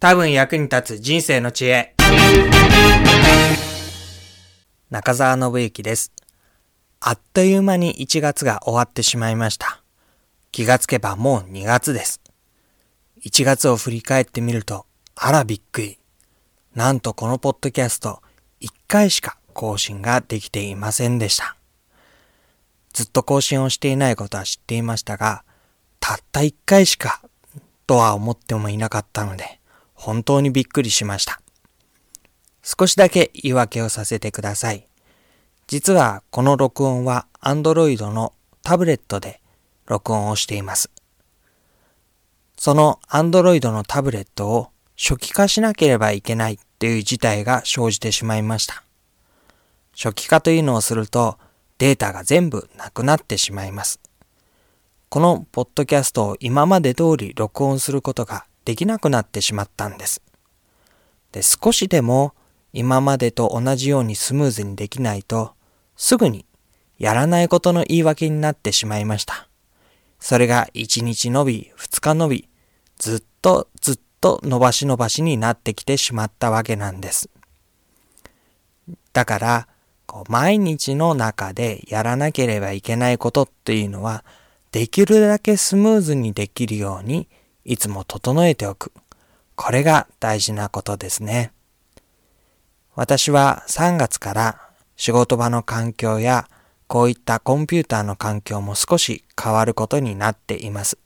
多分役に立つ人生の知恵。中澤信之です。あっという間に1月が終わってしまいました。気がつけばもう2月です。1月を振り返ってみると、あらびっくり。なんとこのポッドキャスト1回しか更新ができていませんでした。ずっと更新をしていないことは知っていましたが、たった1回しかとは思ってもいなかったので、本当にびっくりしました。少しだけ言い訳をさせてください。実はこの録音は Android のタブレットで録音をしています。その Android のタブレットを初期化しなければいけないっていう事態が生じてしまいました。初期化というのをするとデータが全部なくなってしまいます。このポッドキャストを今まで通り録音することができなくなってしまったんです。で、少しでも今までと同じようにスムーズにできないと、すぐにやらないことの言い訳になってしまいました。それが1日伸び、2日伸び、ずっとずっと伸ばし伸ばしになってきてしまったわけなんです。だから、こう毎日の中でやらなければいけないことっていうのは、できるだけスムーズにできるようにいつも整えておく。これが大事なことですね。私は3月から仕事場の環境やこういったコンピューターの環境も少し変わることになっています。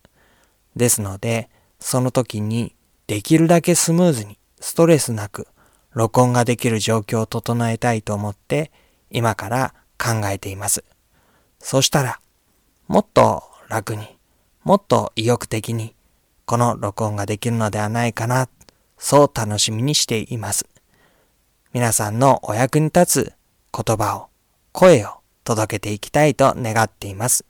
ですので、その時にできるだけスムーズにストレスなく録音ができる状況を整えたいと思って今から考えています。そしたら、もっと楽に、もっと意欲的に、この録音ができるのではないかな、そう楽しみにしています。皆さんのお役に立つ言葉を、声を届けていきたいと願っています。